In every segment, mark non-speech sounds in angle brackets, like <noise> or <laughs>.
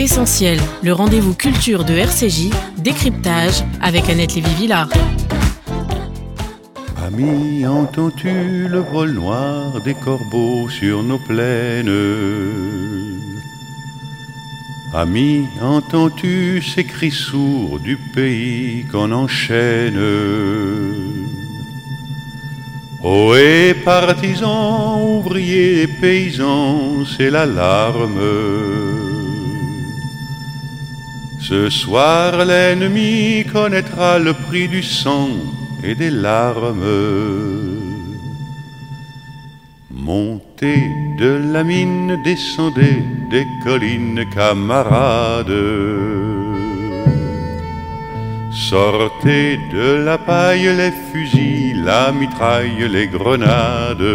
Essentiel, le rendez-vous culture de RCJ, décryptage avec Annette Lévy-Villard. Ami, entends-tu le vol noir des corbeaux sur nos plaines? Ami, entends-tu ces cris sourds du pays qu'on enchaîne? Ohé, partisans, ouvriers, paysans, c'est l'alarme. Ce soir, l'ennemi connaîtra le prix du sang et des larmes. Montez de la mine, descendez des collines, camarades. Sortez de la paille les fusils, la mitraille, les grenades.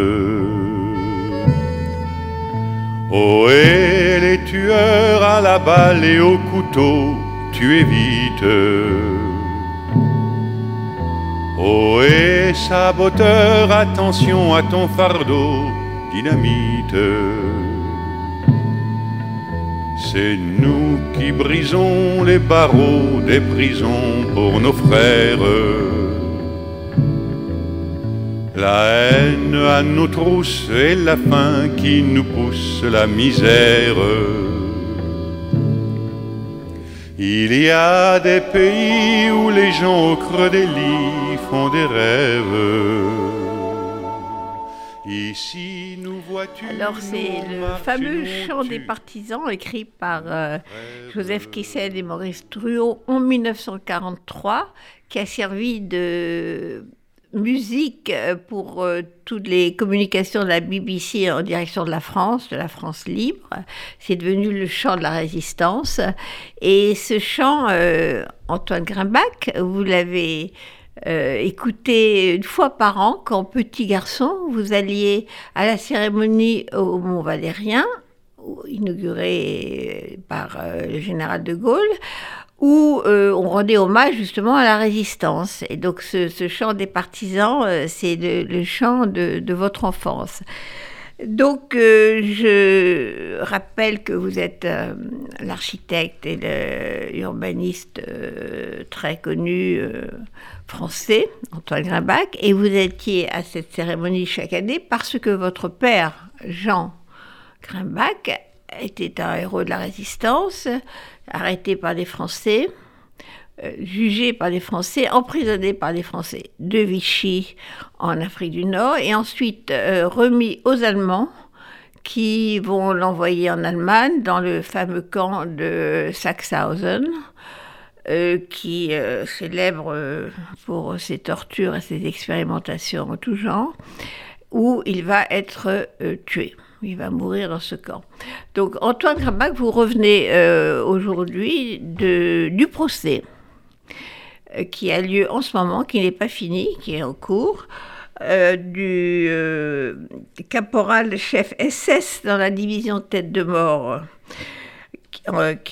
Oh, et les tueurs à la balle et au couteau, tu évites. Oh, et saboteur, attention à ton fardeau, dynamite. C'est nous qui brisons les barreaux des prisons pour nos frères. La haine à nos trousses et la faim qui nous pousse la misère. Il y a des pays où les gens au creux des lits font des rêves. Ici, nous vois-tu. Alors, c'est le fameux chant des partisans écrit par euh, Joseph Kessel et Maurice Truot en 1943, qui a servi de musique pour euh, toutes les communications de la BBC en direction de la France, de la France libre. C'est devenu le chant de la résistance. Et ce chant, euh, Antoine Grimbach, vous l'avez euh, écouté une fois par an quand petit garçon, vous alliez à la cérémonie au Mont Valérien, inaugurée par le général de Gaulle, où euh, on rendait hommage justement à la résistance. Et donc ce, chant des partisans, euh, c'est le, chant de, votre enfance. Donc euh, je rappelle que vous êtes l'architecte et l'urbaniste très connu français, Antoine Grimbach, et vous étiez à cette cérémonie chaque année parce que votre père, Jean Grimbach, était un héros de la résistance, arrêté par les Français, euh, jugé par les Français, emprisonné par les Français de Vichy en Afrique du Nord, et ensuite euh, remis aux Allemands qui vont l'envoyer en Allemagne dans le fameux camp de Sachsenhausen. Euh, qui célèbre pour ses tortures et ses expérimentations en tout genre, où il va être tué il va mourir dans ce camp. Donc Antoine Grabach, vous revenez euh, aujourd'hui du procès euh, qui a lieu en ce moment, qui n'est pas fini, qui est en cours, euh, du caporal chef SS dans la division tête de mort,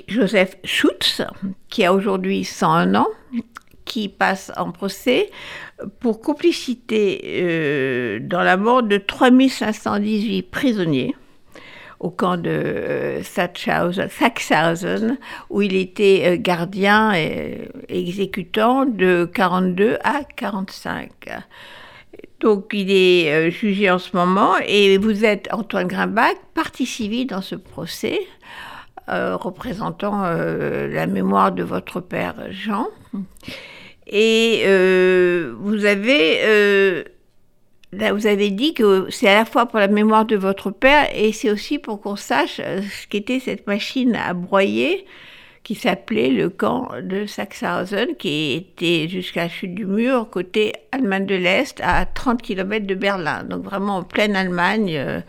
Joseph Schutz, qui a aujourd'hui 101 ans, qui passe en procès pour complicité euh, dans la mort de 3518 prisonniers au camp de euh, Sachsenhausen, où il était euh, gardien et exécutant de 42 à 45. Donc il est jugé en ce moment et vous êtes Antoine Grimbach, partie civile dans ce procès, représentant la mémoire de votre père Jean. Et euh, vous avez euh, vous avez dit que c'est à la fois pour la mémoire de votre père et c'est aussi pour qu'on sache euh, ce qu'était cette machine à broyer qui s'appelait le camp de Sachsenhausen, qui était jusqu'à la chute du mur, côté Allemagne de l'Est, à 30 km de Berlin, donc vraiment en pleine Allemagne.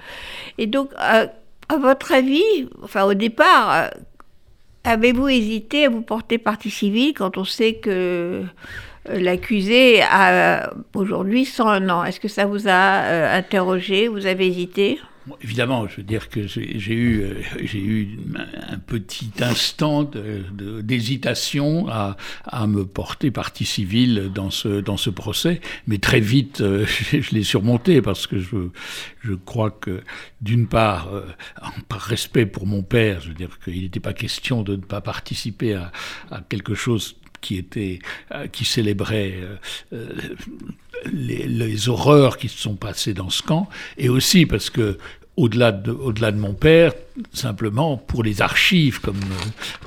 Et donc, à votre avis, enfin au départ, Avez-vous hésité à vous porter partie civile quand on sait que l'accusé a aujourd'hui 101 ans? Est-ce que ça vous a interrogé? Vous avez hésité? Évidemment, je veux dire que j'ai eu, euh, j'ai eu un petit instant d'hésitation à, à, me porter partie civile dans ce, dans ce procès, mais très vite, euh, <laughs> je l'ai surmonté parce que je, je crois que, d'une part, euh, par respect pour mon père, je veux dire qu'il n'était pas question de ne pas participer à, à quelque chose qui était, qui célébrait les, les, horreurs qui se sont passées dans ce camp, et aussi parce que au-delà de, au-delà de mon père, simplement pour les archives, comme,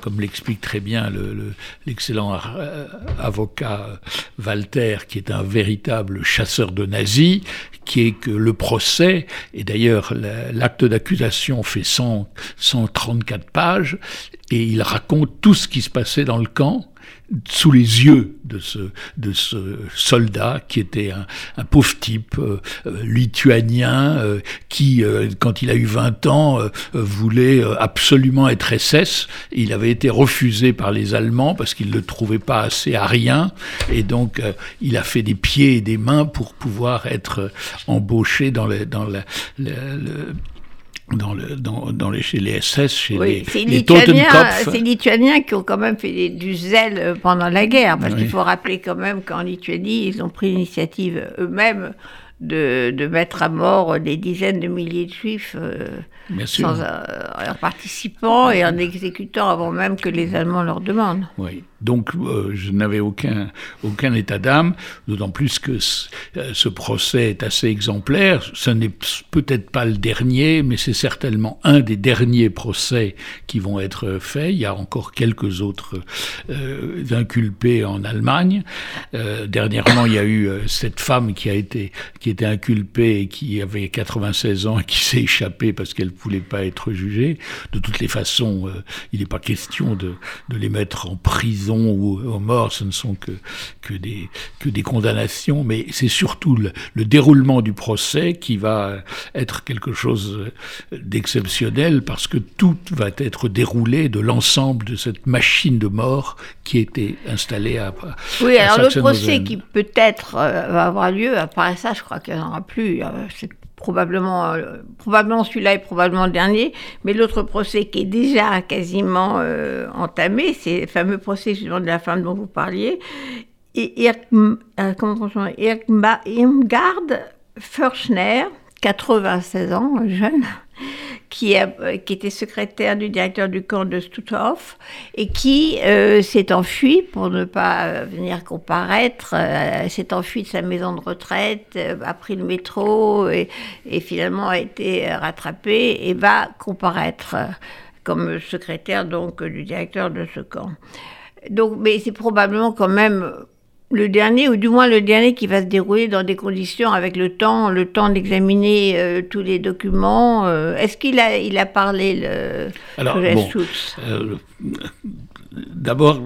comme l'explique très bien le, l'excellent euh, avocat Walter, qui est un véritable chasseur de nazis, qui est que le procès, et d'ailleurs l'acte d'accusation fait 100, 134 pages, et il raconte tout ce qui se passait dans le camp, sous les yeux de ce, de ce soldat qui était un, pauvre type euh, euh, lituanien euh, qui, quand il a eu 20 ans, voulait absolument être SS. Il avait été refusé par les Allemands parce qu'il ne le trouvait pas assez arien et donc il a fait des pieds et des mains pour pouvoir être embauché dans, le, dans le, dans, le, dans, dans les, chez les SS, chez les, les C'est les Lituaniens qui ont quand même fait du zèle pendant la guerre, parce qu'il faut rappeler quand même qu'en Lituanie, ils ont pris l'initiative eux-mêmes de, de, mettre à mort des dizaines de milliers de juifs euh, sans, euh, en participant et en exécutant avant même que les Allemands leur demandent. Oui. Donc euh, je n'avais aucun, aucun état d'âme, d'autant plus que ce, procès est assez exemplaire. Ce n'est peut-être pas le dernier, mais c'est certainement un des derniers procès qui vont être faits. Il y a encore quelques autres inculpés en Allemagne. dernièrement, il y a eu cette femme qui a été qui était inculpée et qui avait 96 ans et qui s'est échappée parce qu'elle ne voulait pas être jugée. De toutes les façons, il n'est pas question de, de les mettre en prison ou aux morts, ce ne sont que, que, des, que des condamnations, mais c'est surtout le, déroulement du procès qui va être quelque chose d'exceptionnel parce que tout va être déroulé de l'ensemble de cette machine de mort qui était installée à. Oui, alors le procès qui peut-être euh, va avoir lieu, après ça, je crois qu'il n'y en aura plus. Euh, probablement, euh, probablement celui-là est probablement le dernier, mais l'autre procès qui est déjà quasiment euh, entamé, c'est le fameux procès justement de la femme dont vous parliez, et Irmgard Furchner, 96 ans, jeune, <laughs> qui, qui, était secrétaire du directeur du camp de Stutthof et qui euh, s'est enfui pour ne pas euh, venir comparaître, euh, s'est enfui de sa maison de retraite, a pris le métro et, et, finalement a été rattrapé et va comparaître comme secrétaire donc du directeur de ce camp. Donc, mais c'est probablement quand même le dernier, ou du moins le dernier qui va se dérouler dans des conditions avec le temps, le temps d'examiner euh, tous les documents. Euh, est-ce qu'il a, il a parlé le Alors, bon, euh, D'abord,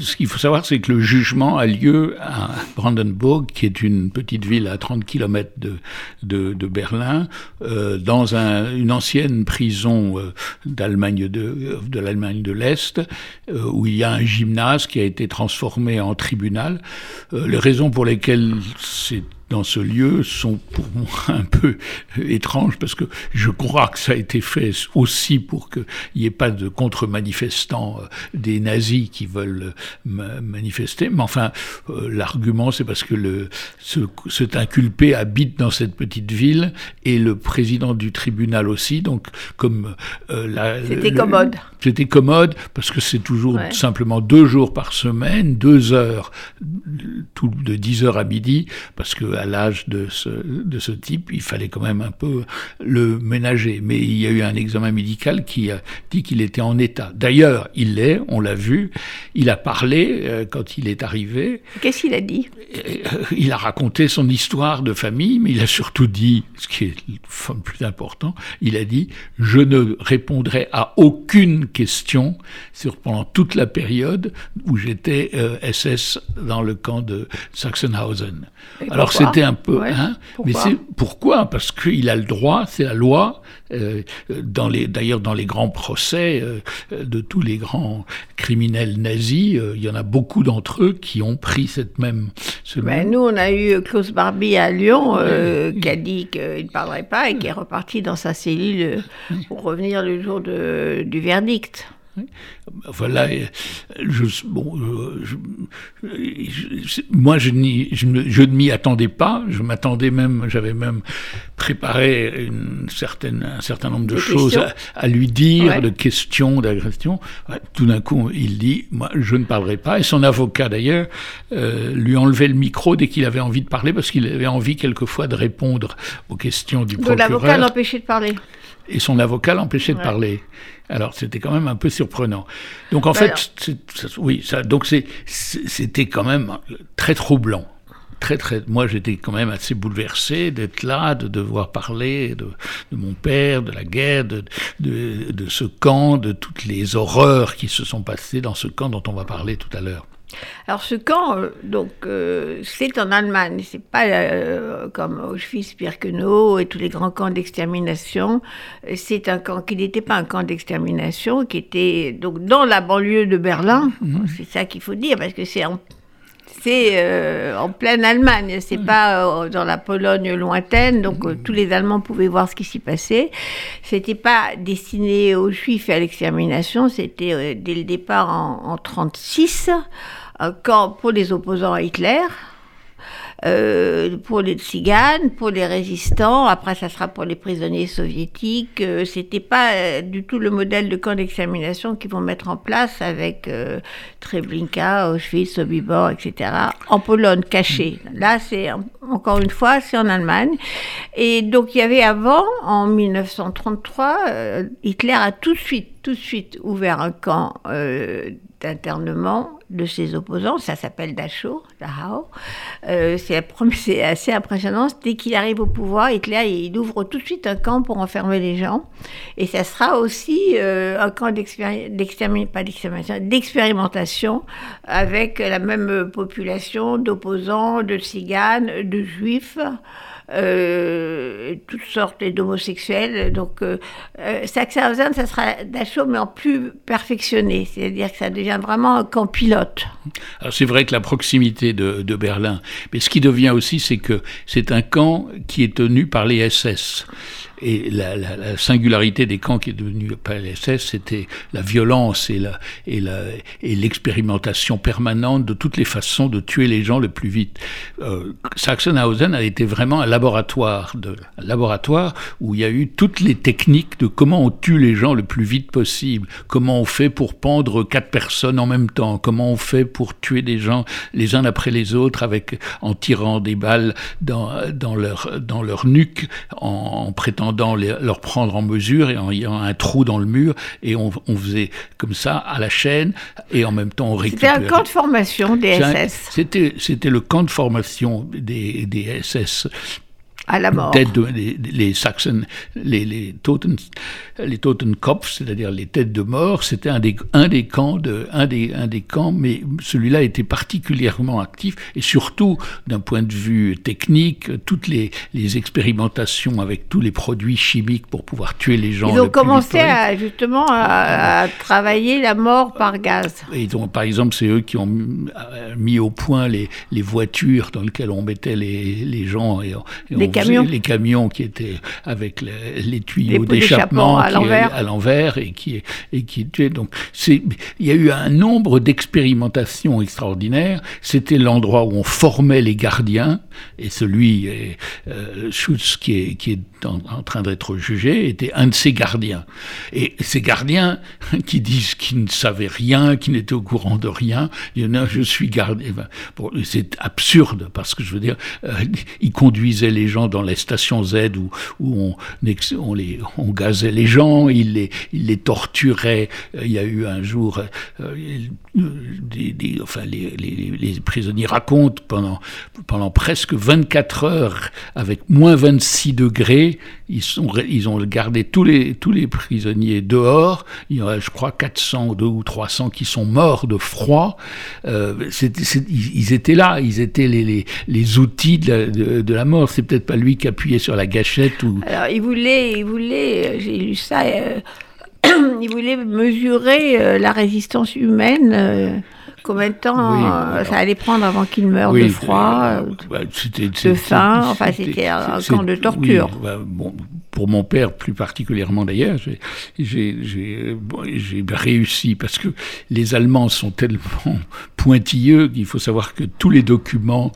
ce qu'il faut savoir, c'est que le jugement a lieu à Brandenburg, qui est une petite ville à 30 km de, de, Berlin, euh, dans un, une ancienne prison euh, d'Allemagne de, de l'Allemagne de l'Est, euh, où il y a un gymnase qui a été transformé en tribunal. Euh, les raisons pour lesquelles c'est dans ce lieu sont pour moi <laughs> un peu étranges parce que je crois que ça a été fait aussi pour qu'il n'y ait pas de contre-manifestants euh, des nazis qui veulent euh, manifester. Mais enfin, euh, l'argument, c'est parce que le, ce, cet inculpé habite dans cette petite ville et le président du tribunal aussi. Donc, comme euh, c'était commode. C'était commode parce que c'est toujours simplement deux jours par semaine, deux heures, tout de 10 heures à midi, parce que à l'âge de ce, de ce type, il fallait quand même un peu le ménager. Mais il y a eu un examen médical qui a dit qu'il était en état. D'ailleurs, il l'est, on l'a vu. Il a parlé euh, quand il est arrivé. Qu'est-ce qu'il a dit? Euh, Il a raconté son histoire de famille, mais il a surtout dit, ce qui est le plus important, il a dit Je ne répondrai à aucune question sur, pendant toute la période où j'étais SS euh, dans le camp de Sachsenhausen. Alors c'était un peu. hein, mais c'est pourquoi? Parce qu'il a le droit, c'est la loi. Euh, dans les, d'ailleurs, dans les grands procès euh, de tous les grands criminels nazis, euh, il y en a beaucoup d'entre eux qui ont pris cette même. Ce Ben, même- nous, on a eu Klaus Barbie à Lyon euh, qui a dit qu'il ne parlerait pas et qui est reparti dans sa cellule pour revenir le jour de- du verdict. Voilà, je, bon, euh, je- je- moi je, ne, m'y attendais pas. Je m'attendais même, j'avais même préparé une certaine, un certain nombre de Des choses à, à lui dire, Ouais. de questions, d'agressions. Tout d'un coup, il dit, moi, je ne parlerai pas. Et son avocat d'ailleurs euh, lui enlevait le micro dès qu'il avait envie de parler, parce qu'il avait envie quelquefois de répondre aux questions du Donc l'avocat procureur l'empêchait de parler. Et son avocat l'empêchait de parler. Alors c'était quand même un peu surprenant. Donc en fait, oui, ça, donc c'était quand même très troublant. Très, très, moi, j'étais quand même assez bouleversé d'être là, de devoir parler de, de mon père, de la guerre, de, de, de ce camp, de toutes les horreurs qui se sont passées dans ce camp dont on va parler tout à l'heure. Alors ce camp, euh, donc euh, c'est en Allemagne, c'est pas euh, comme Auschwitz-Birkenau et tous les grands camps d'extermination. C'est un camp qui n'était pas un camp d'extermination, qui était donc dans la banlieue de Berlin. C'est ça qu'il faut dire parce que c'est en c'est euh, en pleine Allemagne, c'est pas euh, dans la Pologne lointaine, donc euh, tous les Allemands pouvaient voir ce qui s'y passait. C'était pas destiné aux Juifs et à l'extermination, c'était dès le départ en, en 36 un camp pour les opposants à Hitler. euh, pour les tziganes, pour les résistants, après ça sera pour les prisonniers soviétiques. Euh, C'était pas euh, du tout le modèle de camp d'extermination qu'ils vont mettre en place avec euh, Treblinka, Auschwitz, Sobibor, etc. En Pologne, caché. Là, c'est en- encore une fois, c'est en Allemagne. Et donc il y avait avant, en 1933, euh, Hitler a tout de suite, tout de suite ouvert un camp d'internement de ses opposants. Ça s'appelle Dachau, Dachau. Euh, <laughs> c'est assez impressionnant. Dès qu'il arrive au pouvoir, Hitler, il ouvre tout de suite un camp pour enfermer les gens. Et ça sera aussi euh, un camp d'expérimentation avec la même population d'opposants, de tziganes, de juifs. Euh, toutes sortes d'homosexuels. Donc, euh, euh, Sachsenhausen, ça sera Dachau, mais en plus perfectionné. C'est-à-dire que ça devient vraiment un camp pilote. Alors c'est vrai que la proximité de, de Berlin, mais ce qui devient aussi, c'est que c'est un camp qui est tenu par les SS. Et la, la- la singularité des camps qui est devenu par les SS, c'était la violence et l'expérimentation permanente de toutes les façons de tuer les gens le plus vite. Euh, Sachsenhausen a été vraiment un laboratoire où il y a eu toutes les techniques de comment on tue les gens le plus vite possible, comment on fait pour pendre quatre personnes en même temps, comment on fait pour tuer des gens les uns après les autres avec en tirant des balles dans leur nuque en prétendant les- leur prendre en mesure et en ayant un trou dans le mur et on, on faisait comme ça à la chaîne et en même temps on C'était récupérait. un camp de formation des SS C'était c'était le camp de formation des, des SS à la mort. têtes de, les, les Saxon, les, les, Toten, les Totenkopf, c'est-à-dire les têtes de mort, c'était un des, un des camps, de, un, des, un des camps, mais celui-là était particulièrement actif, et surtout, d'un point de vue technique, toutes les, les expérimentations avec tous les produits chimiques pour pouvoir tuer les gens. Ils ont commencé à, justement à, à travailler la mort par gaz. Et ont, par exemple, c'est eux qui ont mis- euh, mis au point les, les voitures dans lesquelles on mettait les, les gens et, on- et Les on faisait camions. les camions qui étaient avec les, tuyaux d'échappement à l'envers. et qui et qui tuaient. Donc c'est il y a eu un nombre d'expérimentations extraordinaires. C'était l'endroit où on formait les gardiens et celui euh, Schutz qui est qui est en, en train d'être jugé était un de ces gardiens. Et ces gardiens <laughs> qui disent qu'ils ne savaient rien, qui n'étaient au courant de rien, il y en a, je suis gardien. Bon, c'est absurde parce que je veux dire, euh, ils conduisaient les gens dans les stations Z où, où on, on, gazait les gens, ils les, ils les torturaient. Euh, Il y a eu un jour, euh, enfin, les, les, les prisonniers racontent pendant, pendant presque 24 heures avec moins 26 degrés, ils, ont gardé tous les, prisonniers dehors. Il y en a, je crois, 400 2 ou 300 qui sont morts de froid. Euh, ils, étaient là, ils étaient les, outils de la, de, la mort. C'est peut-être pas lui qui appuyait sur la gâchette. Alors, il voulait, il voulait j'ai lu ça, euh, <clears throat> il voulait mesurer euh, la résistance humaine Combien de temps euh, ça allait prendre avant qu'il meure de froid, euh, bah, de faim Enfin, c'était un camp de torture. Bah, pour mon père plus particulièrement d'ailleurs, j'ai réussi parce que les Allemands sont tellement <laughs> pointilleux qu'il faut savoir que tous les documents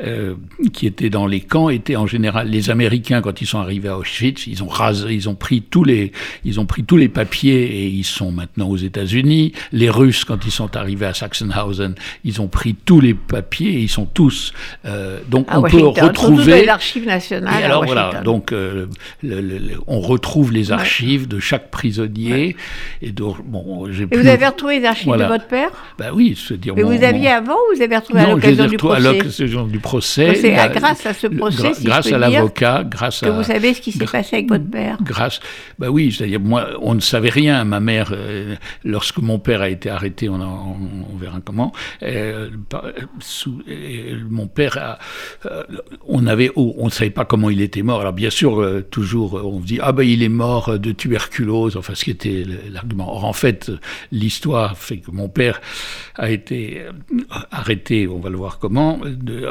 euh, qui étaient dans les camps étaient en général les Américains quand ils sont arrivés à Auschwitz, ils ont rasé, ils ont pris tous les, ils ont pris tous les papiers et ils sont maintenant aux États-Unis. Les Russes quand ils sont arrivés à Sachsenhausen ils ont pris tous les papiers et ils sont tous. Euh, donc on peut retrouver l'archive nationale. Et alors voilà, donc euh, on retrouve les archives de chaque prisonnier. Et donc bon, j'ai. Et vous avez retrouvé les archives de votre père Ben oui, se dire. Mais vous aviez avant ou vous avez retrouvé à l'occasion du procès à l'occasion du procès. C'est grâce à ce procès, grâce à l'avocat, grâce que vous savez ce qui s'est passé avec votre père. Grâce, ben oui, c'est-à-dire moi, on ne savait rien. Ma mère, euh, lorsque mon père a été arrêté, on, on verra comment. Euh, sous, mon père, euh, on avait, oh, on ne savait pas comment il était mort. Alors bien sûr, euh, toujours, on dit ah ben il est mort de tuberculose. Enfin, ce qui était l'argument. Or en fait, l'histoire fait que mon père a été arrêté. On va le voir comment.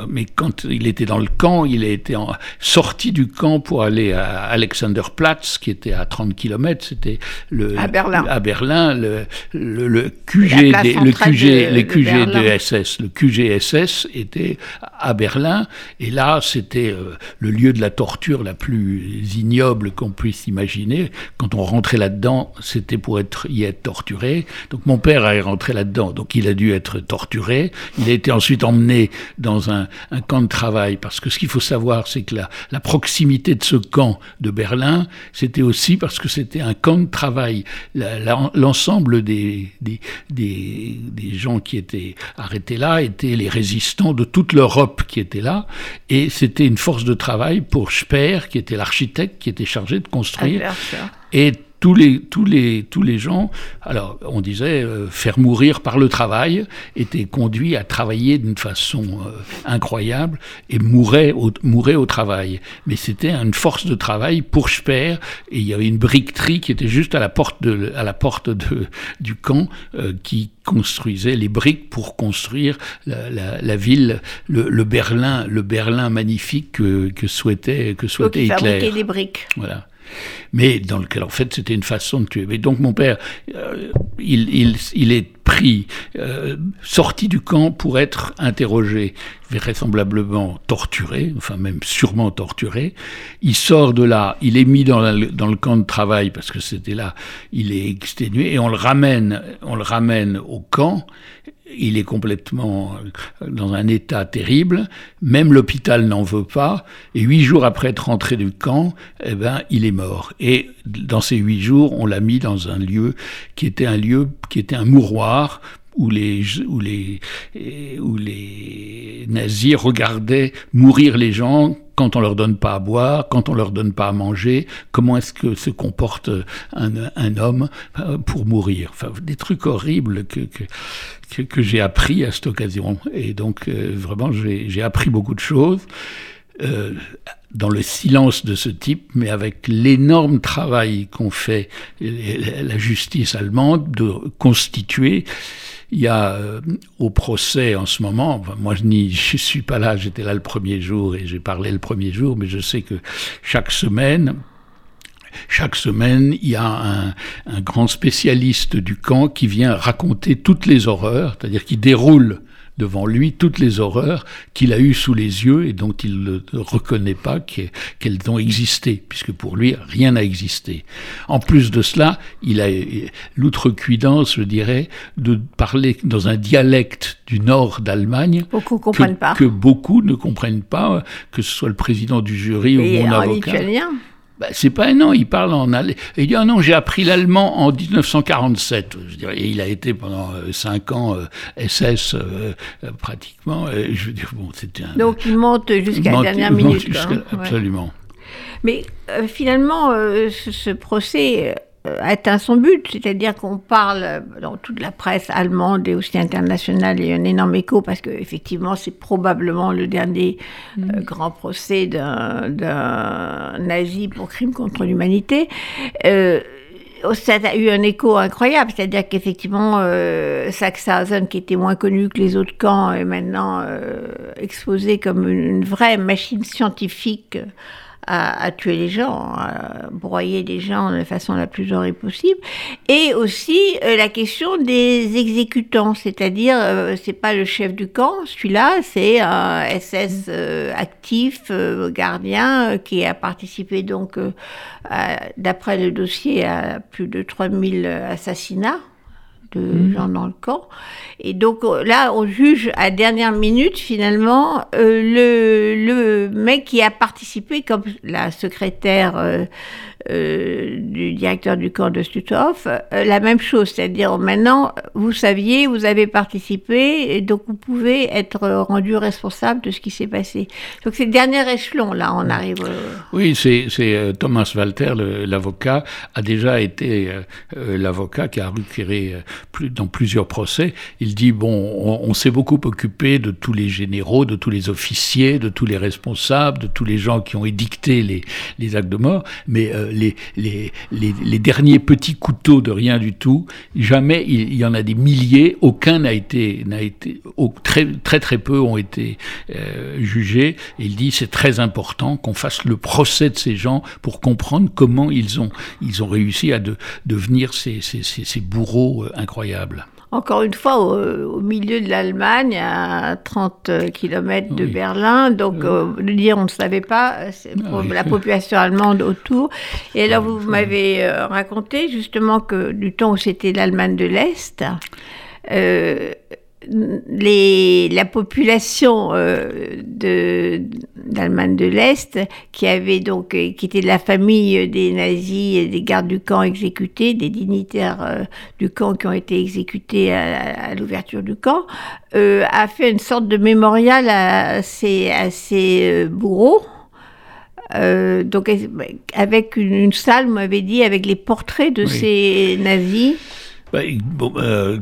mais quand il était dans le camp, il a été sorti du camp pour aller à Alexanderplatz, qui était à 30 km. C'était le à Berlin. À Berlin, le, le, QG, le QG, le QG de SS. Le QGSS était à Berlin, et là, c'était euh, le lieu de la torture la plus ignoble qu'on puisse imaginer. Quand on rentrait là-dedans, c'était pour y être torturé. Donc mon père est rentré là-dedans, donc il a dû être torturé. Il a été ensuite emmené dans un, camp de travail, parce que ce qu'il faut savoir, c'est que la, proximité de ce camp de Berlin, c'était aussi parce que c'était un camp de travail. L'ensemble des gens qui étaient arrêtés là étaient les résistants de toute l'Europe qui étaient là, et c'était une force de travail pour Speer, qui était l'architecte qui était chargé de construire. et tous les, tous les, tous les gens, alors on disait euh, faire mourir par le travail, étaient conduits à travailler d'une façon euh, incroyable et mouraient au, mouraient au travail. Mais c'était une force de travail pour Speer et il y avait une briqueterie qui était juste à la porte, de, à la porte de, du camp euh, qui construisait les briques pour construire la, la, la ville, le, le, Berlin, le Berlin magnifique que, que souhaitait, que souhaitait Hitler. des briques. Voilà mais dans lequel en fait c'était une façon de tuer. Mais donc mon père, euh, il, est pris, euh, sorti du camp pour être interrogé, vraisemblablement torturé, enfin même sûrement torturé. Il sort de là, il est mis dans, dans le camp de travail parce que c'était là, il est exténué et on le ramène, on le ramène au camp il est complètement euh, dans un état terrible, même l'hôpital n'en veut pas, et huit jours après être rentré du camp, eh ben, il est mort. Et dans ces huit jours, on l'a mis dans un lieu qui était un lieu, qui était un mouroir où les, où les, où les nazis regardaient mourir les gens quand on leur donne pas à boire, quand on leur donne pas à manger, comment est-ce que se comporte un, un, homme euh, pour mourir? Enfin, des trucs horribles que, que, que, j'ai appris à cette occasion. Et donc, euh, vraiment, j'ai appris beaucoup de choses. Euh, dans le silence de ce type, mais avec l'énorme travail qu'ont fait la justice allemande de constituer il y a euh, au procès en ce moment, moi je n'y suis pas là, j'étais là le premier jour et j'ai parlé le premier jour, mais je sais que chaque semaine, chaque semaine, il y a un, un, grand spécialiste du camp qui vient raconter toutes les horreurs, c'est-à-dire qui déroule devant lui toutes les horreurs qu'il a eues sous les yeux et dont il ne reconnaît pas qu'elles ont existé, puisque pour lui, rien n'a existé. En plus de cela, il a l'outrecuidance, je dirais, de parler dans un dialecte du nord d'Allemagne beaucoup comprennent pas. que beaucoup ne comprennent pas, que ce soit le président du jury ou mon avocat. Lituanien bah, c'est pas un nom, il parle en allemand. Il dit ah non, j'ai appris l'allemand en 1947. Je dirais, il a été pendant euh, cinq ans SS euh, euh, pratiquement. je veux dire, bon, c'était Donc il monte jusqu'à la dernière minute. Absolument. Mais euh, finalement, euh, ce, ce, procès euh, atteint son but, c'est-à-dire qu'on parle dans toute la presse allemande et aussi internationale, il y a un énorme écho parce que effectivement c'est probablement le dernier mmh. grand procès d'un nazi pour crime contre l'humanité ça a eu un écho incroyable, c'est-à-dire qu'effectivement, euh, Sachsenhausen, qui était moins connu que les autres camps, est maintenant euh, exposé comme une, vraie machine scientifique à, tuer les gens, à broyer les gens de la façon la plus horrible possible. Et aussi euh, la question des exécutants, c'est-à-dire euh, c'est pas le chef du camp, celui-là, c'est un SS euh, actif, gardien, qui a participé donc, d'après le dossier, à plus de 3000 assassinats de mmh. gens dans le camp. Et donc euh, là, on juge à dernière minute finalement euh, le, le mec qui a participé comme la secrétaire euh, euh, du directeur du camp de Stutthof, euh, la même chose, c'est-à-dire maintenant, vous saviez, vous avez participé, et donc vous pouvez être rendu responsable de ce qui s'est passé. Donc c'est le dernier échelon, là, on arrive. Oui, c'est Thomas Walter, l'avocat, a déjà été l'avocat qui a plus, dans plusieurs procès. Il dit, bon, on, s'est beaucoup occupé de tous les généraux, de tous les officiers, de tous les responsables, de tous les gens qui ont édicté les, actes de mort, mais les, les, derniers petits couteaux de rien du tout. Jamais, il, y en a des milliers, aucun n'a été, n'a été très, très très peu ont été euh, jugés. il dit c'est très important qu'on fasse le procès de ces gens pour comprendre comment ils ont, ils ont réussi à de, devenir ces bourreaux euh, encore une fois, au, milieu de l'Allemagne, à 30 km de Berlin. Donc, euh, le dire, on ne savait pas, pour la population allemande autour. Et là, vous m'avez euh, raconté justement que du temps où c'était l'Allemagne de l'Est, euh, les, la population euh, d'Allemagne de, l'Est, qui avait donc, euh, qui était de la famille des nazis et des gardes du camp exécutés, des dignitaires euh, du camp qui ont été exécutés à, l'ouverture du camp, a fait une sorte de mémorial à ces, à bourreaux. donc avec une, salle, vous m'avez dit, avec les portraits de ces nazis. Bah, bon, euh,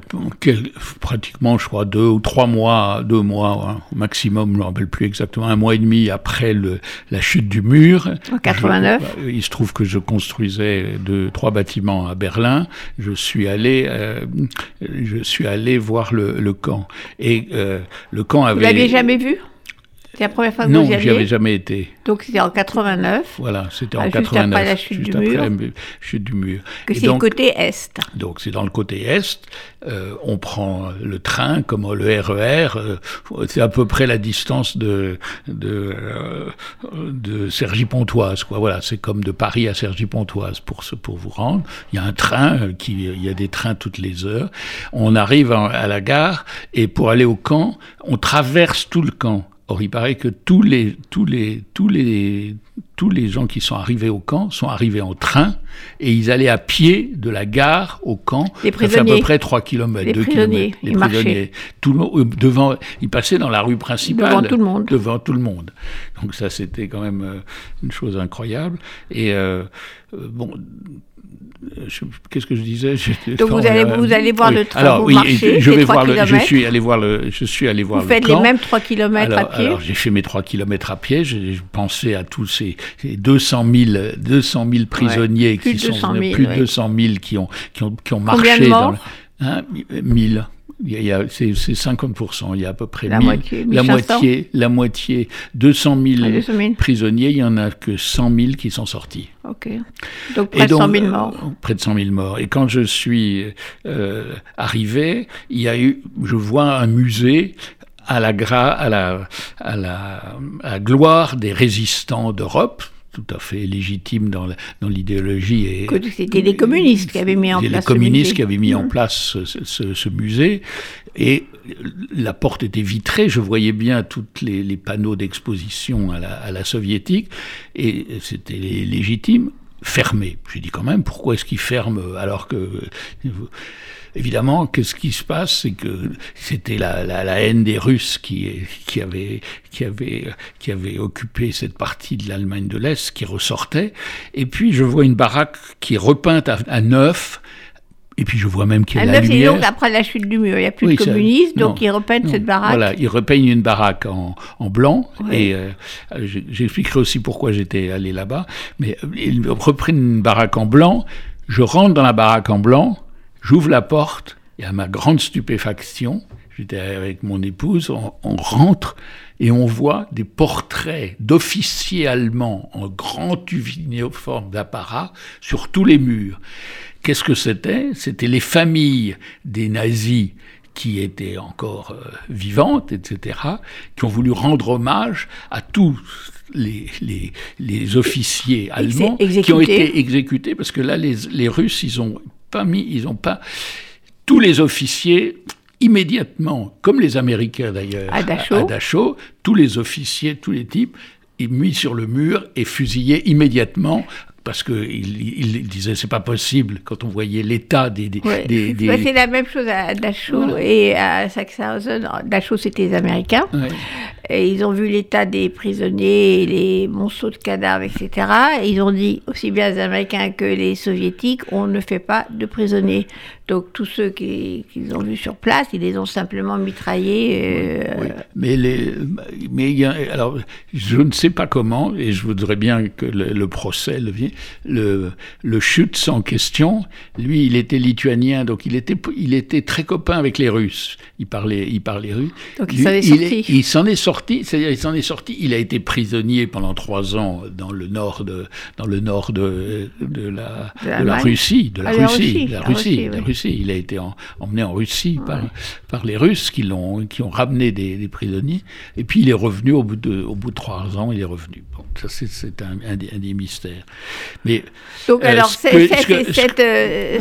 pratiquement, je crois, deux ou trois mois, deux mois hein, au maximum, je ne me rappelle plus exactement, un mois et demi après le, la chute du mur. En 89 bah, Il se trouve que je construisais deux, trois bâtiments à Berlin. Je suis allé, euh, je suis allé voir le, le camp. Et euh, le camp avait... Vous l'aviez jamais vu? C'est la première fois que non, vous y j'y avais jamais été. Donc c'était en 89. Voilà, c'était en 89. Juste après la chute du mur. La chute du mur. Que c'est le côté est. Donc c'est dans le côté est. Euh, on prend le train comme le RER. Euh, c'est à peu près la distance de de, euh, de Cergy-Pontoise. Quoi. Voilà, c'est comme de Paris à Cergy-Pontoise pour pour vous rendre. Il y a un train qui, il y a des trains toutes les heures. On arrive à la gare et pour aller au camp, on traverse tout le camp. Or, il paraît que tous les, tous les, tous les, tous les gens qui sont arrivés au camp sont arrivés en train et ils allaient à pied de la gare au camp. Les prisonniers. Ça fait à peu près 3 km, les 2 prisonniers, Les prisonniers. Tout le monde, euh, devant, ils passaient dans la rue principale. Devant tout le monde. Devant tout le monde. Donc ça, c'était quand même euh, une chose incroyable. Et euh, bon, Qu'est-ce que je disais Donc vous allez, vous allez voir le train, alors, oui, je vais voir le, je suis allé voir le, je suis allé voir vous faites les mêmes 3 km à pied Alors j'ai fait mes 3 km à pied, j'ai pensé à tous ces, 200 000, 200 000 prisonniers qui sont 000, plus de 200 000 qui ont, qui ont, qui ont marché dans le, hein, 1000 c'est 50%, il y a à peu près la 1000, moitié, la moitié, la moitié, 200 000, 200 000, prisonniers, il y en a que 100 000 qui sont sortis. Ok. Donc près de 100 000 morts. Euh, près de 100 000 morts. Et quand je suis euh, arrivé, il y a eu, je vois un musée à la, gra, à la, à la, à la gloire des résistants d'Europe, tout à fait légitime dans, dans l'idéologie. C'était les communistes qui avaient mis en place. Les communistes qui avaient mis en place ce, ce, musée. Et la porte était vitrée, je voyais bien tous les, les, panneaux d'exposition à la, à la, soviétique, et c'était légitime. fermé. J'ai dit quand même, pourquoi est-ce qu'ils ferment alors que... Évidemment, qu'est-ce qui se passe, c'est que c'était la, la, la, haine des Russes qui, qui, avait, qui, avait, qui avait occupé cette partie de l'Allemagne de l'Est qui ressortait. Et puis je vois une baraque qui est repeinte à, à neuf, et puis je vois même qu'il y a la lumière. donc après la chute du mur, il n'y a plus oui, de communistes, donc ils repeignent cette baraque. Voilà, ils repeignent une baraque en, en blanc, oui. et euh, j'expliquerai aussi pourquoi j'étais allé là-bas, mais ils reprennent une baraque en blanc, je rentre dans la baraque en blanc, j'ouvre la porte, et à ma grande stupéfaction, j'étais avec mon épouse, on, on, rentre et on voit des portraits d'officiers allemands en grand uniforme d'apparat sur tous les murs. Qu'est-ce que c'était? C'était les familles des nazis qui étaient encore euh, vivantes, etc., qui ont voulu rendre hommage à tous les, les, les officiers allemands qui ont été exécutés, parce que là, les, les Russes, ils ont pas mis, ils ont pas tous les officiers immédiatement, comme les Américains d'ailleurs, à Dachau. à Dachau, tous les officiers, tous les types, mis sur le mur et fusillés immédiatement parce qu'il il, il disait c'est pas possible quand on voyait l'état des. des, ouais. des, <laughs> des... Ouais, c'est la même chose à Dachau voilà. et à Sachsenhausen. Dachau, c'était les Américains. Ouais. Et ils ont vu l'état des prisonniers, les monceaux de cadavres, etc. Et ils ont dit, aussi bien les Américains que les Soviétiques, on ne fait pas de prisonniers. Donc tous ceux qu'ils qui ont vus sur place, ils les ont simplement mitraillés. Euh... Oui, mais les, mais il y a, alors je ne sais pas comment, et je voudrais bien que le, le procès le vienne. Le, le Schütz en question, lui, il était lituanien, donc il était, il était très copain avec les Russes. Il parlait, il parlait russe. Donc il s'en est sorti. Il, il s'en est sorti, c'est-à-dire il s'en est sorti. Il a été prisonnier pendant trois ans dans le nord de, dans le nord de, de la, de la, de la Russie, de la ah, Russie, la la Russie, Russie, la oui. Russie. Il a été en, emmené en Russie Ouais. par, par les Russes qui l'ont, qui ont ramené des, des prisonniers. Et puis il est revenu au bout de, au bout de trois ans. Il est revenu. Bon, ça c'est, un, un, des, un, des, mystères. Mais donc euh, alors ce c'est, que- c'est- ce que-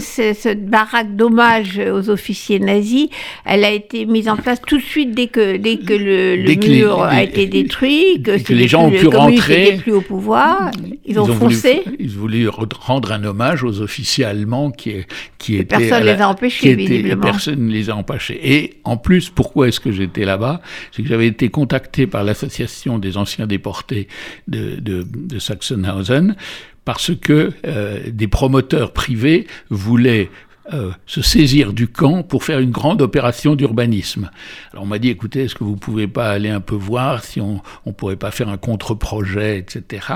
c'est- cette, euh, baraque d'hommage aux officiers nazis, elle a été mise en place tout de suite dès que dès que le, le Dès que a été détruit, que, les gens plus- ont pu rentrer. plus au pouvoir, ils, ont, foncé. ils voulu rendre un hommage aux officiers allemands qui, qui étaient. personne ne les a empêchés, visiblement. Personne ne les a empêchés. Et en plus, pourquoi est-ce que j'étais là-bas? C'est que j'avais été contacté par l'association des anciens déportés de, de, de Sachsenhausen parce que euh, des promoteurs privés voulaient euh, se saisir du camp pour faire une grande opération d'urbanisme. Alors on m'a dit, écoutez, est-ce que vous pouvez pas aller un peu voir si on on pourrait pas faire un contre-projet, etc.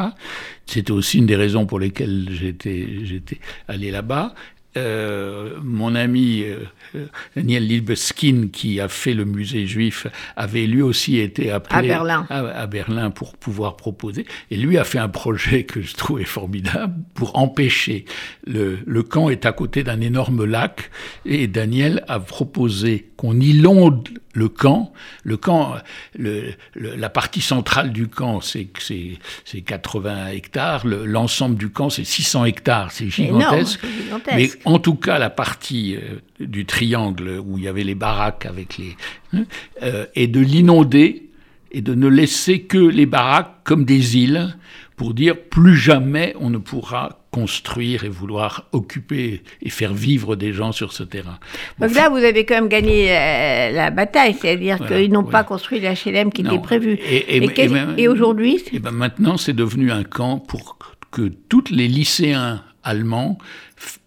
C'était aussi une des raisons pour lesquelles j'étais allé là-bas. Euh, mon ami euh, Daniel Libeskind, qui a fait le musée juif, avait lui aussi été appelé À Berlin. à, à Berlin pour pouvoir proposer. Et lui a fait un projet que je trouvais formidable pour empêcher. Le, le camp est à côté d'un énorme lac et Daniel a proposé qu'on inonde le camp. Le camp, le, le, la partie centrale du camp, c'est c'est- c'est 80 hectares. Le- L'ensemble du camp, c'est 600 hectares. C'est Énorme, gigantesque. c'est gigantesque. Mais en tout cas, la partie euh, du triangle où il y avait les baraques avec les hein, euh, et de l'inonder et de ne laisser que les baraques comme des îles pour dire plus jamais on ne pourra construire et vouloir occuper et faire vivre des gens sur ce terrain. Donc là, vous avez quand même gagné euh, la bataille, c'est-à-dire Voilà, qu'ils n'ont pas construit l'HLM qui Non. était prévu. Et- aujourd'hui, ben maintenant, c'est devenu un camp pour que tous les lycéens allemands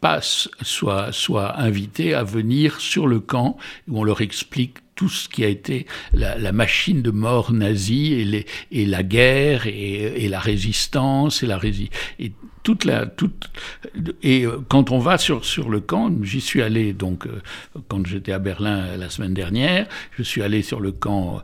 passent, soient, soient invités à venir sur le camp où on leur explique tout ce qui a été la, machine de mort nazie et, les, et la guerre et, et la résistance et la rési et toute la toute et euh, quand on va sur sur le camp, j'y suis allé donc euh, quand j'étais à Berlin euh, la semaine dernière, je suis allé sur le camp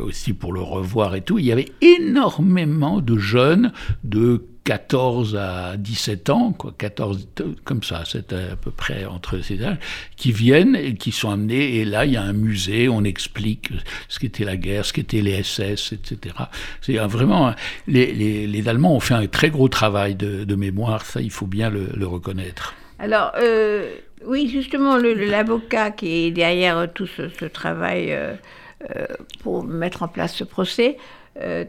aussi pour le revoir et tout. Il y avait énormément de jeunes de 14 à 17 ans, quoi, 14, comme ça, c'est à peu près entre ces âges, qui viennent et qui sont amenés, et là, il y a un musée, on explique ce qu'était la guerre, ce qu'étaient les SS, etc. C'est vraiment, les, Allemands ont fait un très gros travail de, mémoire, ça, il faut bien le, reconnaître. Alors, euh, oui, justement, l'avocat qui est derrière tout ce, travail euh, euh, pour mettre en place ce procès,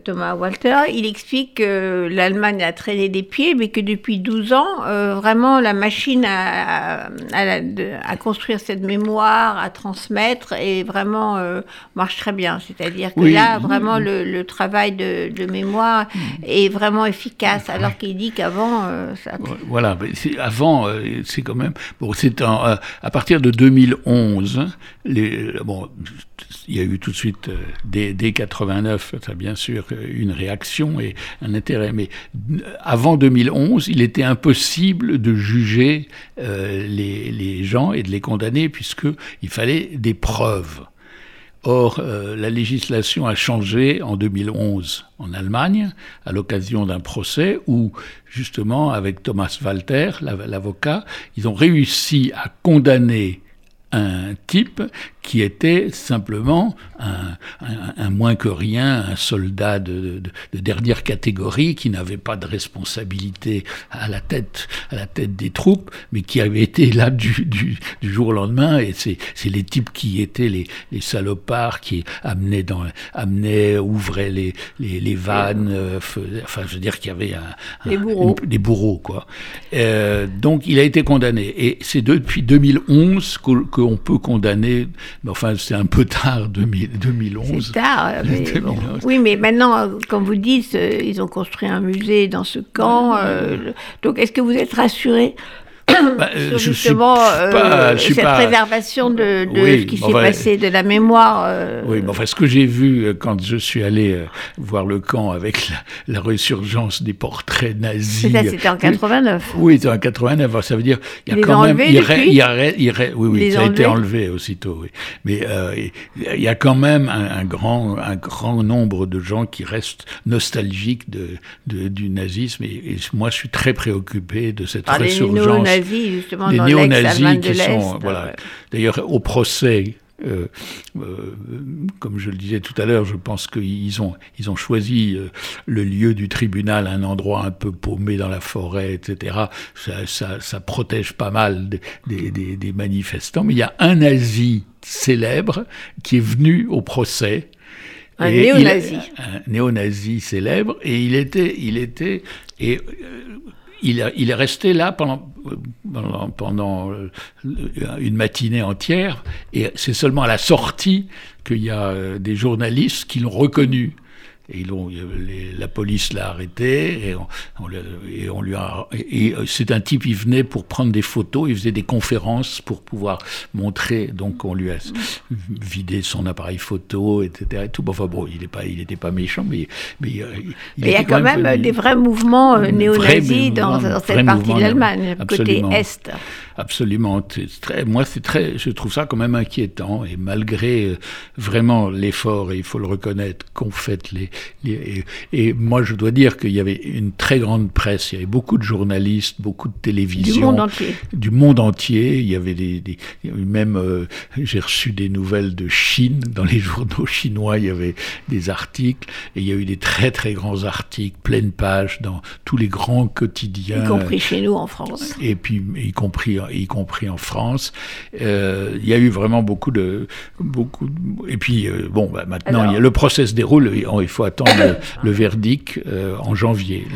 Thomas Walter, il explique que l'Allemagne a traîné des pieds, mais que depuis 12 ans, euh, vraiment, la machine à, à, construire cette mémoire, à transmettre, et vraiment euh, marche très bien. C'est-à-dire que là, vraiment, le, travail de, mémoire est vraiment efficace, alors qu'il dit qu'avant, ça... Voilà, avant, c'est quand même... Bon, c'est à partir de 2011, hein, bon, il y a eu tout de suite, dès, dès 89, ça bien sûr une réaction et un intérêt. Mais avant 2011, il était impossible de juger euh, les, gens et de les condamner puisqu'il fallait des preuves. Or, euh, la législation a changé en 2011 en Allemagne, à l'occasion d'un procès où, justement, avec Thomas Walter, l'avocat, ils ont réussi à condamner un type qui était simplement un, moins que rien, un soldat de, dernière catégorie qui n'avait pas de responsabilité à la tête, à la tête des troupes, mais qui avait été là du, du, jour au lendemain. Et c'est les types qui étaient les, les, salopards qui amenaient, dans, amenaient ouvraient les, les, les vannes. Euh, enfin, je veux dire qu'il y avait un, des bourreaux. des bourreaux quoi. Euh, donc il a été condamné. Et c'est depuis 2011 qu'on peut condamner enfin, c'est un peu tard, 2011. C'est tard, <laughs> mais Oui, mais maintenant, comme vous dites, euh, ils ont construit un musée dans ce camp. Euh, donc, est-ce que vous êtes rassuré bah, euh, justement euh, cette préservation de, ce qui s'est passé, de la mémoire. Euh. Oui, mais enfin, ce que j'ai vu quand je suis allé voir le camp avec la, résurgence des portraits nazis. C'était en 89. Oui, c'était en 89. Ça veut dire il y a quand même. Il, il, oui, oui, ça a été enlevé aussitôt. Oui. Mais il y a quand même un, grand, un grand nombre de gens qui restent nostalgiques de, du nazisme. Et, moi, je suis très préoccupé de cette résurgence justement, les néo-nazis qui sont, voilà. D'ailleurs, au procès, euh, euh, comme je le disais tout à l'heure, je pense qu'ils ont, ils ont choisi euh, le lieu du tribunal, un endroit un peu paumé dans la forêt, etc. Ça, ça, protège pas mal des, des, des, manifestants. Mais il y a un nazi célèbre qui est venu au procès. Un néo-nazi. Un néo-nazi célèbre. Et il était, il était, et il, est resté là pendant, pendant, euh, une matinée entière, et c'est seulement à la sortie qu'il y a euh, des journalistes qui l'ont reconnu. Et la police l'a arrêté et on, lui a. Et c'est un type, il venait pour prendre des photos, il faisait des conférences pour pouvoir montrer. Donc on lui a vidé son appareil photo, etc. Et tout. Bon, enfin bon, il n'était pas, il pas méchant, mais, mais euh, il, y a quand même des vrais mouvements euh, néo-nazis dans, cette partie de l'Allemagne, côté est. Absolument. Très, moi, c'est très, je trouve ça quand même inquiétant. Et malgré euh, vraiment l'effort, et il faut le reconnaître, qu'ont fait les, et, moi, je dois dire qu'il y avait une très grande presse. Il y avait beaucoup de journalistes, beaucoup de télévision. Du monde entier. Du monde entier. Il y avait des, même, euh, j'ai reçu des nouvelles de Chine dans les journaux chinois. Il y avait des articles et il y a eu des très très grands articles, pleine page dans tous les grands quotidiens. Y compris chez nous en France. Et puis y compris y compris en France. Euh, il y a eu vraiment beaucoup de... Beaucoup et puis, euh, bon, bah, maintenant, il y a, le procès se déroule, il faut attendre le, verdict euh, en janvier.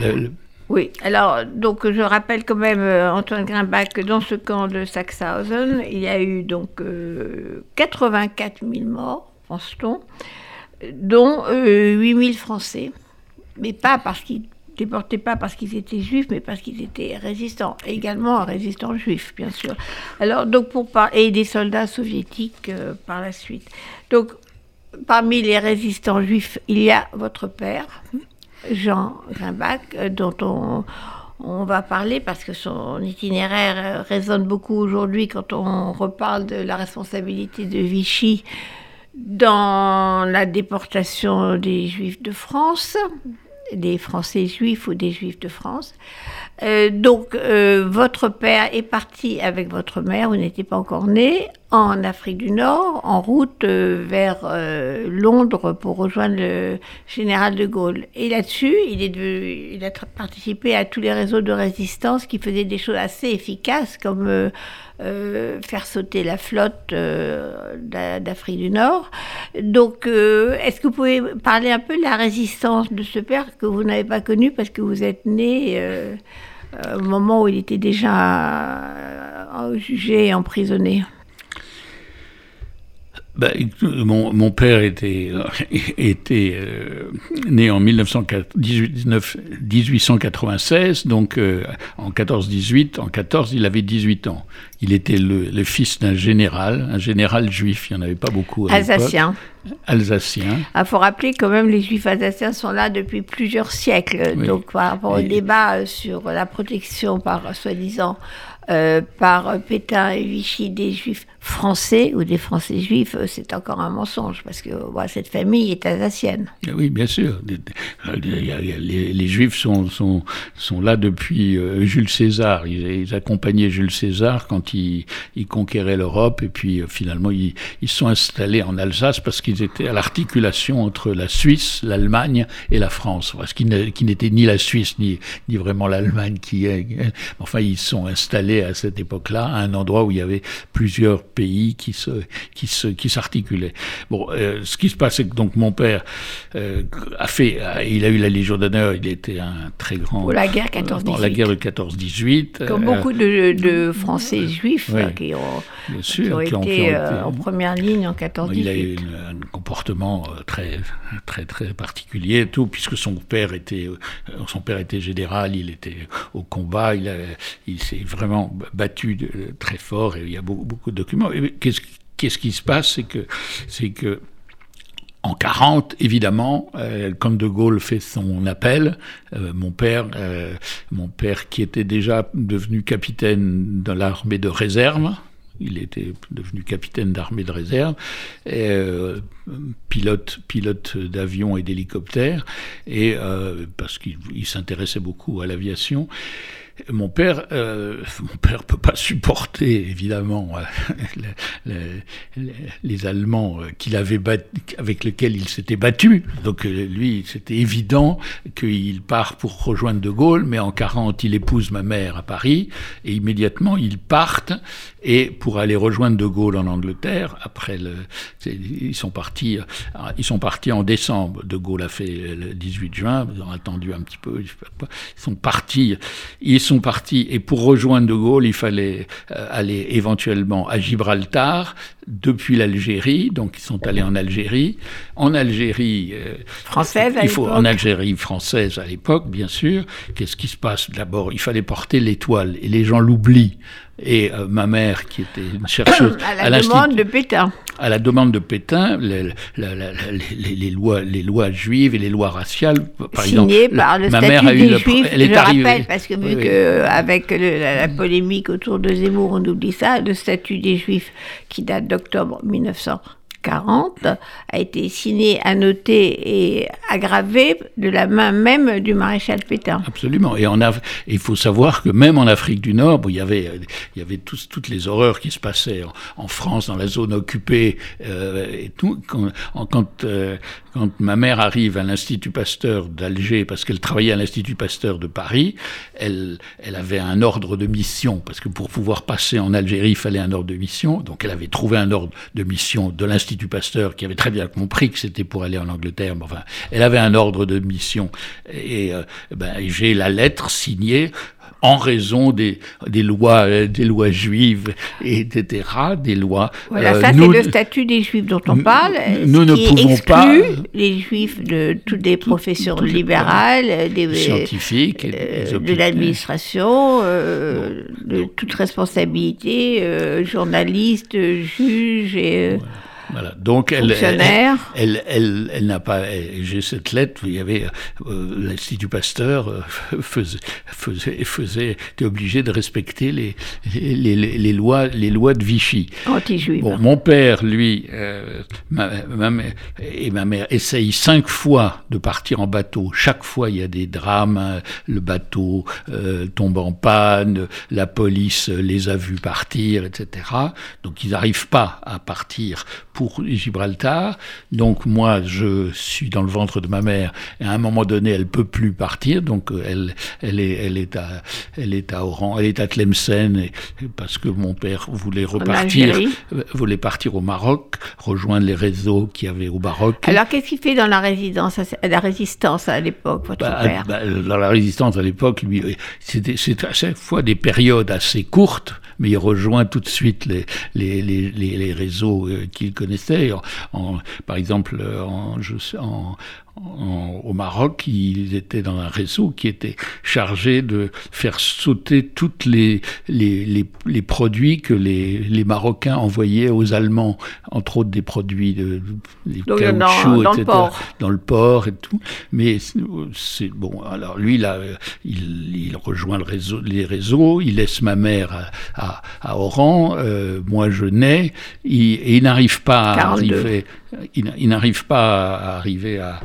Oui, alors, donc je rappelle quand même, Antoine Grimbach, que dans ce camp de Sachsenhausen, il y a eu donc 84 000 morts, pense-t-on, dont 8 000 Français. Mais pas parce qu'ils déportés pas parce qu'ils étaient juifs, mais parce qu'ils étaient résistants, également résistants juifs, bien sûr. Alors, donc pour et des soldats soviétiques euh, par la suite. Donc, parmi les résistants juifs, il y a votre père, Jean Grimbach, euh, dont on, va parler parce que son itinéraire euh, résonne beaucoup aujourd'hui quand on reparle de la responsabilité de Vichy dans la déportation des Juifs de France, des Français juifs ou des Juifs de France. Euh, donc, votre père est parti avec votre mère, vous n'étiez pas encore né, en Afrique du Nord, en route euh, vers euh, Londres pour rejoindre le général de Gaulle. Et là-dessus, il, est il a participé à tous les réseaux de résistance qui faisaient des choses assez efficaces, comme euh, faire sauter la flotte d'Afrique du Nord. Donc, est-ce que vous pouvez parler un peu de la résistance de ce père que vous n'avez pas connu parce que vous êtes né au moment où il était déjà jugé et emprisonné? Ben, mon, mon, père était, <laughs> était euh, né en 1896, donc euh, en 14-18. En 14, il avait 18 ans. Il était le, le fils d'un général, un général juif. Il n'y en avait pas beaucoup. Alsacien. Alsacien. Il ah, faut rappeler quand même les juifs alsaciens sont là depuis plusieurs siècles. Donc par rapport au débat sur la protection par soi-disant euh, par Pétain et Vichy des juifs français ou des français juifs, euh, c'est encore un mensonge parce que cette famille est alsacienne. Ah oui, bien sûr. Les, juifs sont, là depuis euh, Jules César. Ils, accompagnaient Jules César quand il, conquérait l'Europe et puis finalement ils, ils sont installés en Alsace parce qu'ils étaient à l'articulation entre la Suisse, l'Allemagne et la France. Ce qui n'était ni la Suisse ni, ni vraiment l'Allemagne qui est. Enfin, ils sont installés à cette époque-là à un endroit où il y avait plusieurs pays qui se qui se qui s'articulaient. Bon, euh, ce qui se passe, c'est que donc mon père euh, a fait, il a eu la Légion d'honneur. Il était un très grand pour la guerre 14-18. Dans la guerre de 14-18. Comme euh, beaucoup de, de Français juifs qui ont, sûr, qui ont, été, en première ligne en 14-18. Il a eu un comportement très très très particulier, tout puisque son père était son père était général, il était au combat, il, il s'est vraiment battu de, très fort et il y a beaucoup, beaucoup de documents. Qu'est-ce qui se passe C'est que, c'est que en 40, évidemment, euh, quand De Gaulle fait son appel, euh, mon père, euh, mon père qui était déjà devenu capitaine de l'armée de réserve, il était devenu capitaine d'armée de réserve, pilote, pilote d'avion et d'hélicoptère, et parce qu'il s'intéressait beaucoup à l'aviation. Mon père, euh, <laughs> mon père peut pas supporter évidemment euh, <laughs> les, Allemands euh, qu'il avait avec lesquels il s'était battu. Donc euh, lui, c'était évident qu'il part pour rejoindre De Gaulle, mais en 40, il épouse ma mère à Paris et immédiatement ils partent et pour aller rejoindre De Gaulle en Angleterre. Après le, ils sont partis, ils sont partis en décembre. De Gaulle a fait le 18 juin. Ils ont attendu un petit peu. Ils sont partis. Ils sont partis et pour rejoindre De Gaulle, il fallait euh, aller éventuellement à Gibraltar depuis l'Algérie. Donc ils sont allés en Algérie. En Algérie euh, française, il faut en Algérie française à l'époque, bien sûr. Qu'est-ce qui se passe? D'abord, il fallait porter l'étoile et les gens l'oublient et euh, ma mère, qui était une chercheuse... <coughs> à la demande de Pétain. À la demande de Pétain, les, les, lois, les lois juives et les lois raciales, par Signées par le ma mère a eu Juifs, elle est je arrivée. rappelle, parce que vu qu'avec la, polémique autour de Zemmour, on oublie ça, le statut des Juifs qui date d'octobre 1900. 40 a été signé, annoté et aggravé de la main même du maréchal Pétain. Absolument. Et on a, il faut savoir que même en Afrique du Nord, où il y avait, toutes les horreurs qui se passaient en, France, dans la zone occupée euh, et tout, euh, quand ma mère arrive à l'Institut Pasteur d'Alger, parce qu'elle travaillait à l'Institut Pasteur de Paris, elle, elle avait un ordre de mission, parce que pour pouvoir passer en Algérie, il fallait un ordre de mission. Donc elle avait trouvé un ordre de mission de l'Institut Pasteur, qui avait très bien compris que c'était pour aller en Angleterre. Mais enfin, elle avait un ordre de mission. Et euh, ben, j'ai la lettre signée en raison des, des lois euh, des lois juives etc des lois voilà ça euh, c'est le statut des juifs dont on parle nous ne pouvons pas les juifs de toutes les professions libérales des scientifiques de l'administration de toute responsabilité journaliste juge et Voilà. Donc elle, elle, elle, elle, n'a pas. J'ai cette lettre. Il y avait euh, l'Institut Pasteur euh, <laughs> faisait, faisait, faisait, était obligé de respecter les, les, les, les lois, les lois de Vichy. Anti-juive. Bon, mon père, lui, euh, ma, ma mère et ma mère essayent cinq fois de partir en bateau. Chaque fois, il y a des drames. hein. Le bateau euh, tombe en panne, la police les a vus partir, etc. Donc, ils n'arrivent pas à partir pour Gibraltar. Donc, moi, je suis dans le ventre de ma mère. Et à un moment donné, elle peut plus partir. Donc, euh, elle, elle est, elle est à, elle est à Oran, elle est à Tlemcen, et- parce que mon père voulait repartir euh, voulait partir au Maroc, rejoindre les réseaux qu'il y avait au Maroc. Alors, qu'est-ce qu'il fait dans la résidence, à- la résistance à l'époque, votre Bah, père bah, dans la résistance à l'époque, lui, euh, c'était c'était à chaque fois des périodes assez courtes, mais il rejoint tout de suite les, les, les, les, réseaux qu'il par exemple, en, je en, en- au Maroc, ils étaient dans un réseau qui était chargé de faire sauter toutes les, les, les, les produits que les, les Marocains envoyaient aux Allemands, entre autres des produits de, Donc, dans- caoutchoucs, dans le etc., port. dans le port et tout. Mais c'est- bon. Alors lui, là, il, il rejoint le réseau, les réseaux. Il laisse ma mère à, à, à Oran. euh, moi, je nais. Il- et il n'arrive pas à 42. arriver. Il, il n'arrive pas à arriver à.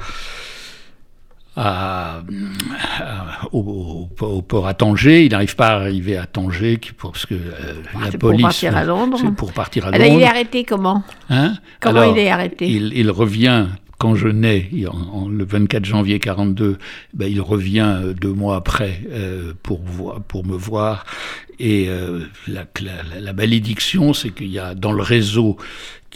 À- à- au, au- au port à Tanger, il n'arrive pas à arriver à Tanger parce que euh, la Ah, pour police. partir à Londres. C'est pour partir à Alors, Londres. il est arrêté comment? Hein? Comment Alors, il est arrêté? il, il revient quand je nais, il- en- en- le 24 janvier 42, ben, il revient euh, deux mois après euh, pour, pour me voir. Et euh, la, la- la malédiction, c'est qu'il y a dans le réseau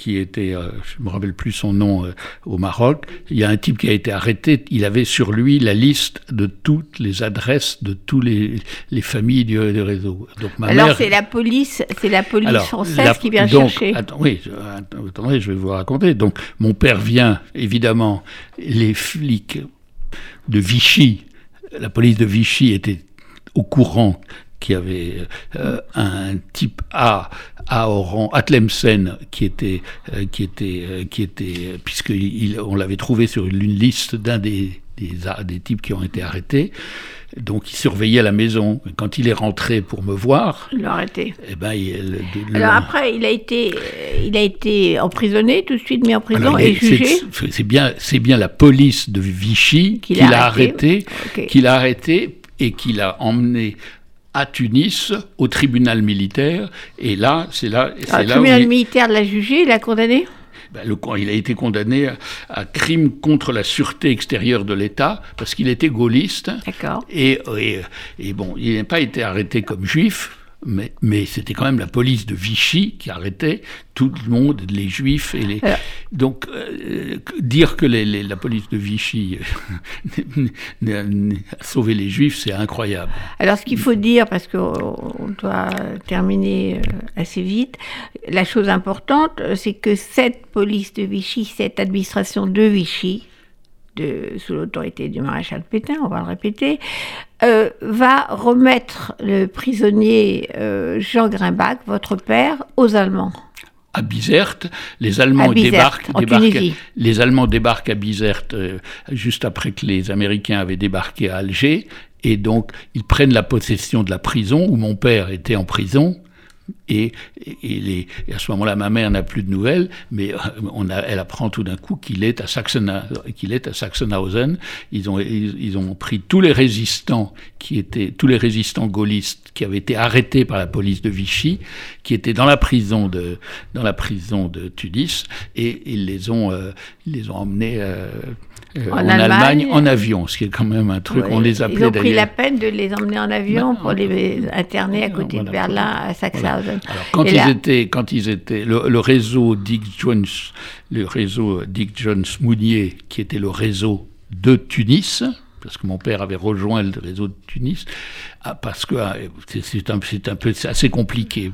qui était, euh, je me rappelle plus son nom, euh, au Maroc, il y a un type qui a été arrêté. Il avait sur lui la liste de toutes les adresses de tous les, les familles du, du réseau. Donc ma Alors, c'est la police, c'est la police alors, française la- qui vient donc, chercher. attends, oui, attendez, je vais vous raconter. Donc, mon père vient, évidemment, les flics de Vichy, la police de Vichy était au courant qu'il y avait euh, un type A à Oran, à Tlemcen, qui était, euh, qui était, euh, qui était, puisque il- on l'avait trouvé sur une liste d'un des, des, types qui ont été arrêtés. Donc, il surveillait la maison. Quand il est rentré pour me voir, Il l'a arrêté. eh ben, il, le- Alors après, il a été, il a été emprisonné, tout de suite mis en prison et jugé. c'est- bien, c'est bien la police de Vichy Qui qui l'a arrêté. qui l'a arrêté et qui l'a emmené à Tunis au tribunal militaire. Et là, c'est là, Alors, le là où tribunal il, militaire l'a jugé, il l'a condamné ben, le- il a été condamné à, à crime contre la sûreté extérieure de l'État parce qu'il était gaulliste. D'accord. Et, et, et bon, il n'a pas été arrêté comme juif, mais, mais c'était quand même la police de Vichy qui arrêtait tout le monde, les juifs et les. Alors- Donc, euh, dire que les- les- la police de Vichy <laughs> a sauvé les juifs, c'est incroyable. Alors, ce qu'il faut dire, parce qu'on doit terminer euh, assez vite, la chose importante, euh, c'est que cette police de Vichy, cette administration de Vichy, de, sous l'autorité du maréchal Pétain, on va le répéter, euh, va remettre le prisonnier euh, Jean Grimbach, votre père, aux Allemands. À Bizerte, les Allemands Bizerte, débarquent, en débarquent- les Allemands débarquent à Bizerte euh, juste après que les Américains avaient débarqué à Alger, et donc ils prennent la possession de la prison où mon père était en prison. Et, et, les- et à ce moment-là, ma mère n'a plus de nouvelles, mais euh, on a, elle apprend tout d'un coup qu'il est à est à Sachsenhausen. Ils ont, ils, ont pris tous les résistants qui étaient, tous les résistants gaullistes qui avaient été arrêtés par la police de Vichy, qui étaient dans la prison de, dans la prison de Tunis, et ils les ont, euh, ils les ont emmenés euh, En en, Allemagne. Allemagne en avion, ce qui est quand même un truc. On les Ils appelait ont pris la peine de les emmener en avion Ben, pour les interner à côté de voilà. Berlin, à Sachsenhausen. Alors, quand Et ils là- étaient, quand ils étaient, le, le réseau Dick Jones, le réseau Dick Jones Mounier, qui était le réseau de Tunis, parce que mon père avait rejoint le réseau de Tunis, ah, parce que ah, c'est un, un peu, c'est assez compliqué.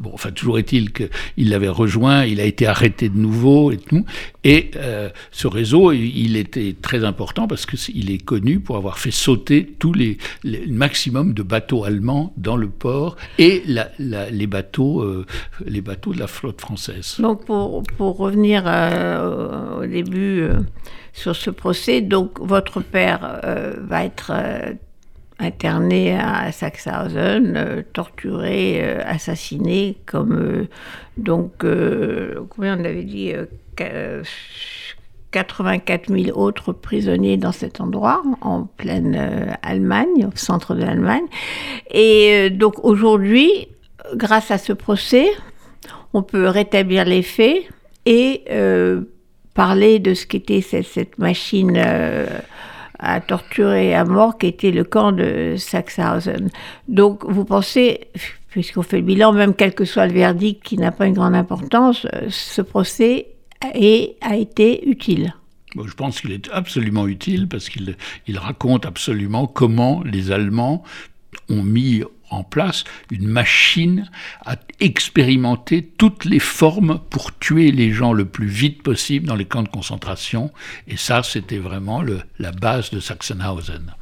Bon, enfin, toujours est-il qu'il l'avait rejoint, il a été arrêté de nouveau et tout. Et euh, ce réseau, il était très important parce qu'il est connu pour avoir fait sauter tous les, le maximum de bateaux allemands dans le port et les bateaux, euh, les bateaux de la flotte française. Donc, pour, pour revenir euh, au début sur ce procès, donc votre père va être interné à Sachsenhausen, euh, torturé, euh, assassiné, comme euh, donc, combien on avait dit 84 000 autres prisonniers dans cet endroit, en pleine Allemagne, au centre de l'Allemagne. Et donc aujourd'hui, grâce à ce procès, on peut rétablir les faits et parler de ce qu'était cette, cette, machine à torturer à mort qui était le camp de Sachsenhausen. Donc vous pensez, puisqu'on fait le bilan, même quel que soit le verdict qui n'a pas une grande importance, euh, ce procès a été utile? Je pense qu'il est absolument utile parce qu'il il raconte absolument comment les Allemands ont mis en place une machine à expérimenter toutes les formes pour tuer les gens le plus vite possible dans les camps de concentration. Et ça, c'était vraiment la base de Sachsenhausen.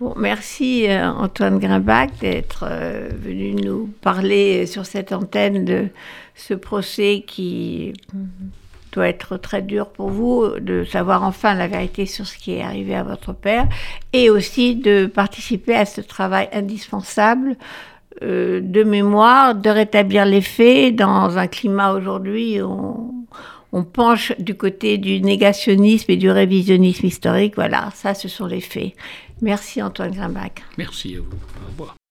Bon, merci euh, Antoine Grimbach d'être euh, venu nous parler sur cette antenne de ce procès qui doit être très dur pour vous de savoir enfin la vérité sur ce qui est arrivé à votre père et aussi de participer à ce travail indispensable euh, de mémoire, de rétablir les faits dans un climat aujourd'hui où on, penche du côté du négationnisme et du révisionnisme historique. Voilà, ça ce sont les faits. Merci Antoine Grimbach. Merci à vous. Au revoir.